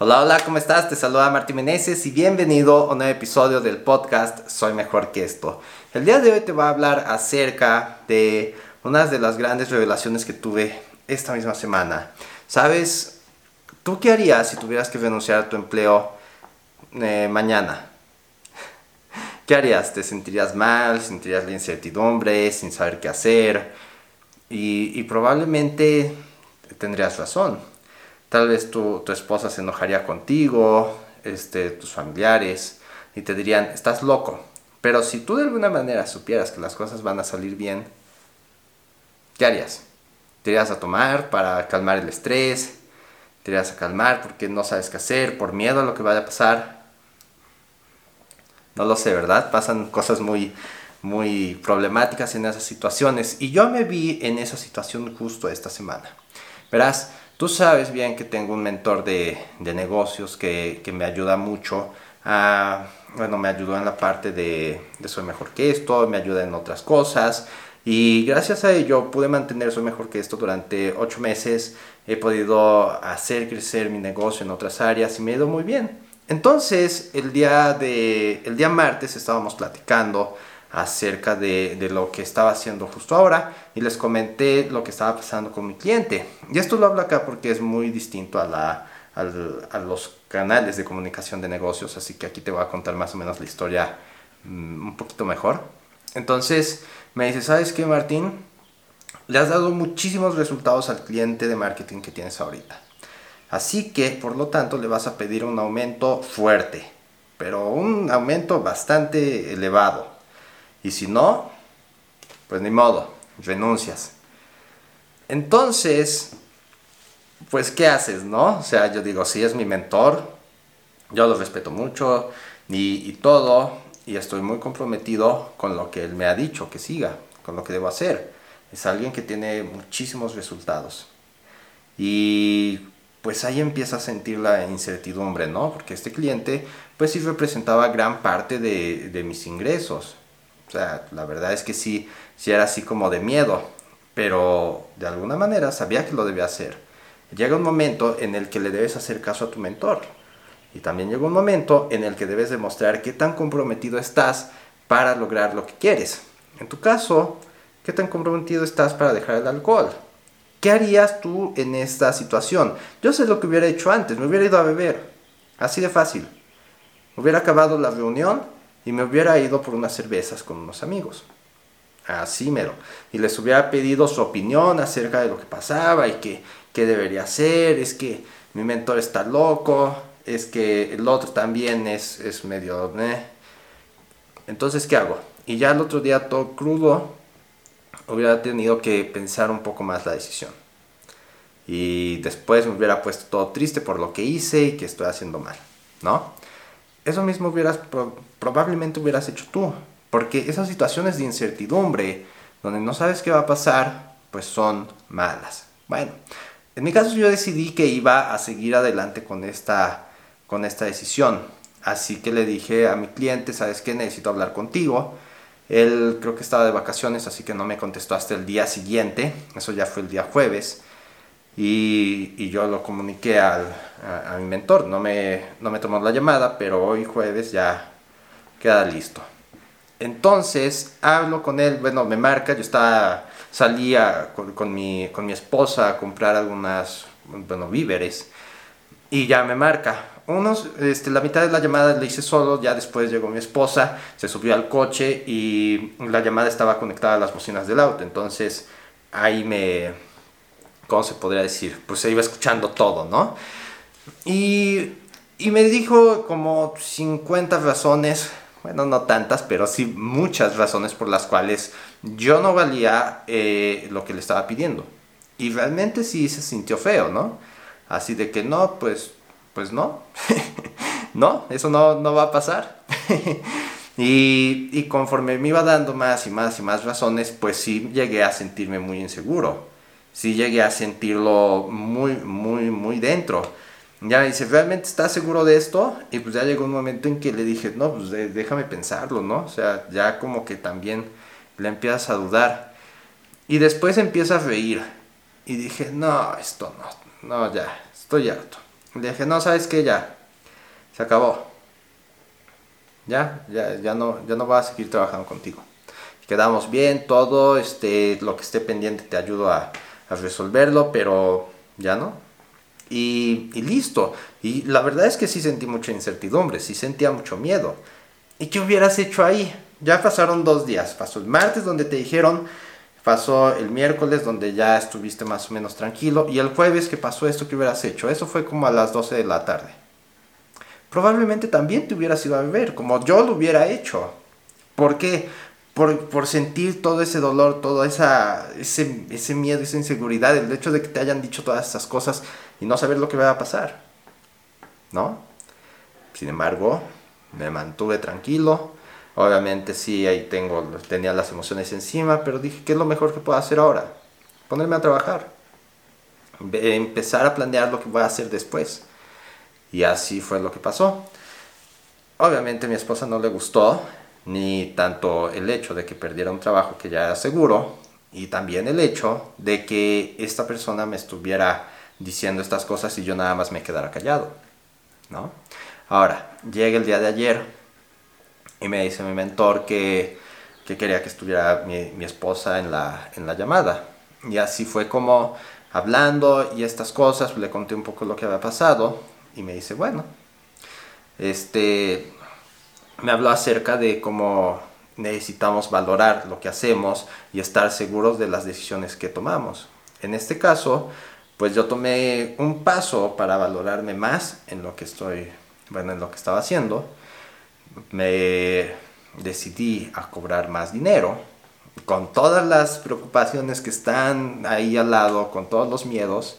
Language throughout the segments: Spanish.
Hola, hola, ¿cómo estás? Te saluda Martín Meneses y bienvenido a un nuevo episodio del podcast Soy Mejor que esto. El día de hoy te voy a hablar acerca de una de las grandes revelaciones que tuve esta misma semana. ¿Sabes? ¿Tú qué harías si tuvieras que renunciar a tu empleo eh, mañana? ¿Qué harías? ¿Te sentirías mal? ¿Sentirías la incertidumbre? ¿Sin saber qué hacer? Y, y probablemente tendrías razón Tal vez tu, tu esposa se enojaría contigo, este, tus familiares, y te dirían, estás loco. Pero si tú de alguna manera supieras que las cosas van a salir bien, ¿qué harías? ¿Te irías a tomar para calmar el estrés? ¿Te irías a calmar porque no sabes qué hacer, por miedo a lo que vaya a pasar? No lo sé, ¿verdad? Pasan cosas muy, muy problemáticas en esas situaciones. Y yo me vi en esa situación justo esta semana. Verás, Tú sabes bien que tengo un mentor de, negocios que, me ayuda mucho. Bueno, me ayudó en la parte de, Soy Mejor que esto, me ayuda en otras cosas. Y gracias a ello pude mantener Soy Mejor que esto durante ocho meses. He podido hacer crecer mi negocio en otras áreas y me ha ido muy bien. Entonces, el día, de, el día martes estábamos platicando acerca de, lo que estaba haciendo justo ahora y les comenté lo que estaba pasando con mi cliente. Y esto lo hablo acá porque es muy distinto a, la, a los canales de comunicación de negocios, así que aquí te voy a contar más o menos la historia mm, un poquito mejor. Entonces me dice, ¿sabes qué Martín? Le has dado muchísimos resultados al cliente de marketing que tienes ahorita. Así que, por lo tanto, le vas a pedir un aumento fuerte, pero un aumento bastante elevado. Y si no, pues ni modo, renuncias. Entonces, pues ¿qué haces, no? O sea, yo digo, si es mi mentor, yo lo respeto mucho y, todo, y estoy muy comprometido con lo que él me ha dicho que siga, con lo que debo hacer. Es alguien que tiene muchísimos resultados. Y pues ahí empieza a sentir la incertidumbre, ¿no? Porque este cliente, pues sí representaba gran parte de, de mis ingresos. O sea, la verdad es que sí, sí era así como de miedo, pero de alguna manera sabía que lo debía hacer. Llega un momento en el que le debes hacer caso a tu mentor. Y también llega un momento en el que debes demostrar qué tan comprometido estás para lograr lo que quieres. En tu caso, ¿qué tan comprometido estás para dejar el alcohol? ¿Qué harías tú en esta situación? Yo sé lo que hubiera hecho antes, me hubiera ido a beber. Así de fácil. Hubiera acabado la reunión y me hubiera ido por unas cervezas con unos amigos. Así mero. Y les hubiera pedido su opinión acerca de lo que pasaba y que, qué debería hacer. Es que mi mentor está loco. Es que el otro también es, es medio... Eh. Entonces, ¿qué hago? Y ya el otro día todo crudo, hubiera tenido que pensar un poco más la decisión. Y después me hubiera puesto todo triste por lo que hice y que estoy haciendo mal, ¿no? Eso mismo hubieras, probablemente hubieras hecho tú. Porque esas situaciones de incertidumbre, donde no sabes qué va a pasar, pues son malas. Bueno, en mi caso yo decidí que iba a seguir adelante con esta, con esta decisión. Así que le dije a mi cliente, ¿sabes qué? Necesito hablar contigo. Él creo que estaba de vacaciones, así que no me contestó hasta el día siguiente. Eso ya fue el día jueves. Y, yo lo comuniqué al, a, mi mentor. No me, no me tomó la llamada, pero hoy jueves ya queda listo. Entonces hablo con él, bueno, me marca, yo estaba, salía con, mi, con mi esposa a comprar algunas, bueno, víveres y ya me marca. Unos, este, la mitad de la llamada la hice solo, ya después llegó mi esposa, se subió al coche y la llamada estaba conectada a las bocinas del auto, entonces ahí me, ¿cómo se podría decir? Pues se iba escuchando todo, ¿no? Y, y me dijo como 50 razones, bueno, no tantas, pero sí muchas razones por las cuales yo no valía eh, lo que le estaba pidiendo. Y realmente sí se sintió feo, ¿no? Así de que no, pues, pues no. no, eso no, no va a pasar. y, y conforme me iba dando más y más y más razones, pues sí llegué a sentirme muy inseguro sí llegué a sentirlo muy, muy, muy dentro. Ya dice, ¿realmente estás seguro de esto? Y pues ya llegó un momento en que le dije, no, pues déjame pensarlo, ¿no? O sea, ya como que también le empiezas a dudar. Y después empieza a reír. Y dije, no, esto no, no, ya, estoy harto. Le dije, no, ¿sabes qué? Ya, se acabó. Ya, ya, ya no, ya no voy a seguir trabajando contigo. Quedamos bien, todo, este, lo que esté pendiente te ayudo a, a resolverlo, pero ya no. Y, listo. Y la verdad es que sí sentí mucha incertidumbre, sí sentía mucho miedo. ¿Y qué hubieras hecho ahí? Ya pasaron dos días. Pasó el martes donde te dijeron, pasó el miércoles donde ya estuviste más o menos tranquilo y el jueves que pasó esto que hubieras hecho. Eso fue como a las 12 de la tarde. Probablemente también te hubieras ido a beber, como yo lo hubiera hecho. ¿Por qué? Por, sentir todo ese dolor, todo esa, ese, miedo, esa inseguridad, el hecho de que te hayan dicho todas esas cosas y no saber lo que va a pasar. ¿No? Sin embargo, me mantuve tranquilo, Obviamente sí, ahí tengo, tenía las emociones encima, pero dije, ¿qué es lo mejor que puedo hacer ahora? Ponerme a trabajar. Empezar a planear lo que voy a hacer después. Y así fue lo que pasó. Obviamente a mi esposa no le gustó, ni tanto el hecho de que perdiera un trabajo que ya era seguro, y también el hecho de que esta persona me estuviera diciendo estas cosas y yo nada más me quedara callado. ¿no? Ahora, llega el día de ayer, y me dice mi mentor que, que quería que estuviera mi, mi, esposa en la, en la llamada. Y así fue como hablando y estas cosas, le conté un poco lo que había pasado y me dice, bueno, este, me habló acerca de cómo necesitamos valorar lo que hacemos y estar seguros de las decisiones que tomamos. En este caso, pues yo tomé un paso para valorarme más en lo que estoy, bueno, en lo que estaba haciendo me decidí a cobrar más dinero, con todas las preocupaciones que están ahí al lado, con todos los miedos,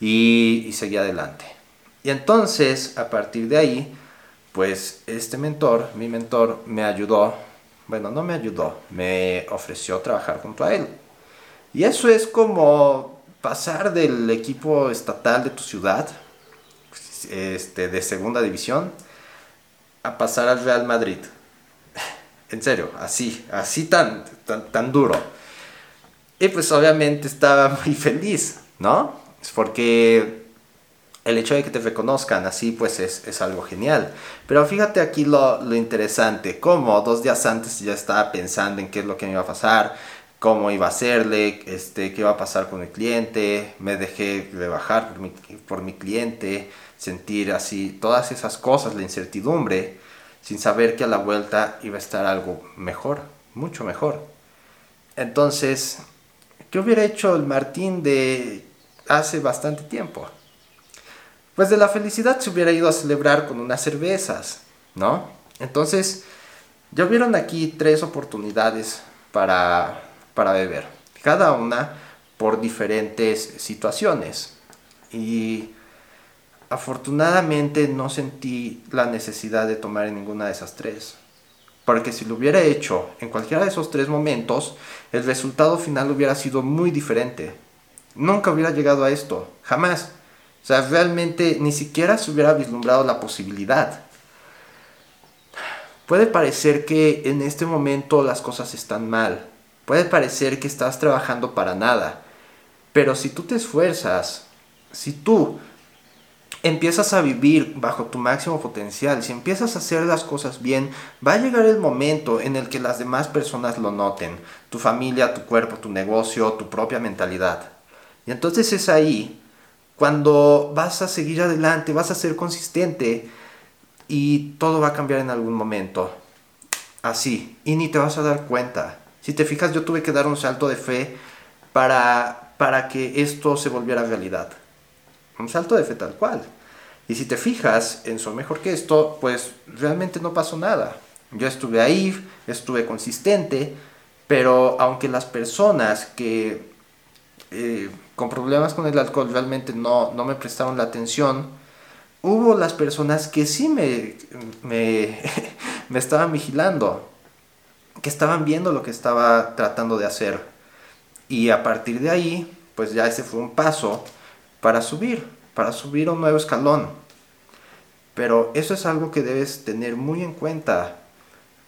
y, seguí adelante. Y entonces, a partir de ahí, pues este mentor, mi mentor, me ayudó, bueno, no me ayudó, me ofreció trabajar junto a él. Y eso es como pasar del equipo estatal de tu ciudad, este, de segunda división, a pasar al Real Madrid. En serio, así, así tan, tan, tan duro. Y pues obviamente estaba muy feliz, ¿no? Es porque el hecho de que te reconozcan así pues es, es algo genial. Pero fíjate aquí lo, lo, interesante, como dos días antes ya estaba pensando en qué es lo que me iba a pasar, cómo iba a hacerle, este, qué iba a pasar con el cliente, me dejé rebajar por mi, por mi cliente, sentir así todas esas cosas, la incertidumbre, sin saber que a la vuelta iba a estar algo mejor, mucho mejor. Entonces, ¿qué hubiera hecho el Martín de hace bastante tiempo? Pues de la felicidad se hubiera ido a celebrar con unas cervezas, ¿no? Entonces, ya vieron aquí tres oportunidades para, para beber, cada una por diferentes situaciones. Y afortunadamente no sentí la necesidad de tomar en ninguna de esas tres. Porque si lo hubiera hecho en cualquiera de esos tres momentos, el resultado final hubiera sido muy diferente. Nunca hubiera llegado a esto, jamás. O sea, realmente ni siquiera se hubiera vislumbrado la posibilidad. Puede parecer que en este momento las cosas están mal. Puede parecer que estás trabajando para nada. Pero si tú te esfuerzas, si tú empiezas a vivir bajo tu máximo potencial, si empiezas a hacer las cosas bien, va a llegar el momento en el que las demás personas lo noten, tu familia, tu cuerpo, tu negocio, tu propia mentalidad. Y entonces es ahí cuando vas a seguir adelante, vas a ser consistente y todo va a cambiar en algún momento. Así, y ni te vas a dar cuenta. Si te fijas, yo tuve que dar un salto de fe para, para que esto se volviera realidad. Un salto de fe tal cual. Y si te fijas en Soy Mejor que esto, pues realmente no pasó nada. Yo estuve ahí, estuve consistente, pero aunque las personas que eh, con problemas con el alcohol realmente no, no me prestaron la atención, hubo las personas que sí me, me, me estaban vigilando, que estaban viendo lo que estaba tratando de hacer. Y a partir de ahí, pues ya ese fue un paso para subir, para subir un nuevo escalón. Pero eso es algo que debes tener muy en cuenta,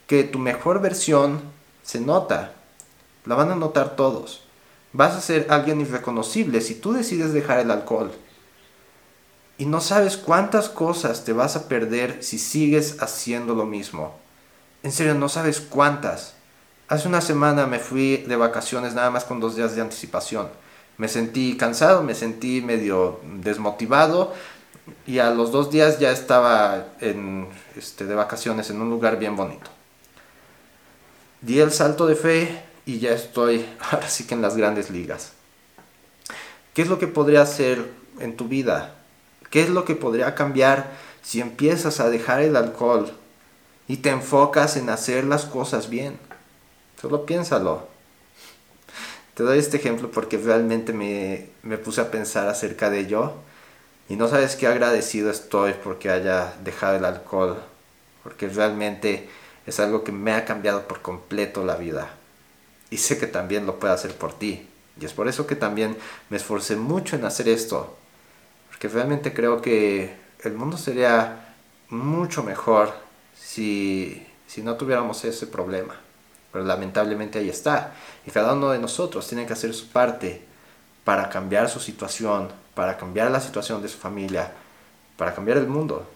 que tu mejor versión se nota, la van a notar todos. Vas a ser alguien irreconocible si tú decides dejar el alcohol. Y no sabes cuántas cosas te vas a perder si sigues haciendo lo mismo. En serio, no sabes cuántas. Hace una semana me fui de vacaciones nada más con dos días de anticipación. Me sentí cansado, me sentí medio desmotivado y a los dos días ya estaba en, este, de vacaciones en un lugar bien bonito. Di el salto de fe y ya estoy ahora sí que en las grandes ligas. ¿Qué es lo que podría hacer en tu vida? ¿Qué es lo que podría cambiar si empiezas a dejar el alcohol y te enfocas en hacer las cosas bien? Solo piénsalo. Te doy este ejemplo porque realmente me, me puse a pensar acerca de ello y no sabes qué agradecido estoy porque haya dejado el alcohol, porque realmente es algo que me ha cambiado por completo la vida. Y sé que también lo puedo hacer por ti. Y es por eso que también me esforcé mucho en hacer esto. Porque realmente creo que el mundo sería mucho mejor si, si no tuviéramos ese problema pero lamentablemente ahí está. Y cada uno de nosotros tiene que hacer su parte para cambiar su situación, para cambiar la situación de su familia, para cambiar el mundo.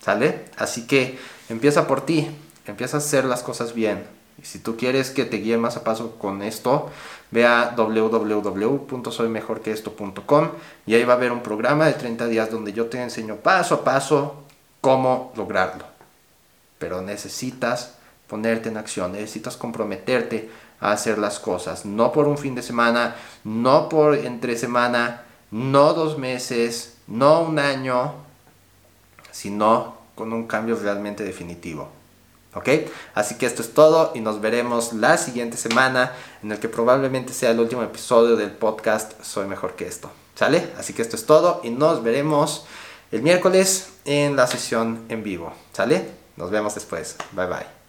¿Sale? Así que empieza por ti, empieza a hacer las cosas bien. Si tú quieres que te guíe más a paso con esto, ve a www.soymejorqueesto.com y ahí va a haber un programa de 30 días donde yo te enseño paso a paso cómo lograrlo. Pero necesitas ponerte en acción, necesitas comprometerte a hacer las cosas, no por un fin de semana, no por entre semana, no dos meses, no un año, sino con un cambio realmente definitivo. ¿Ok? Así que esto es todo y nos veremos la siguiente semana en el que probablemente sea el último episodio del podcast Soy mejor que esto. ¿Sale? Así que esto es todo y nos veremos el miércoles en la sesión en vivo. ¿Sale? Nos vemos después. Bye bye.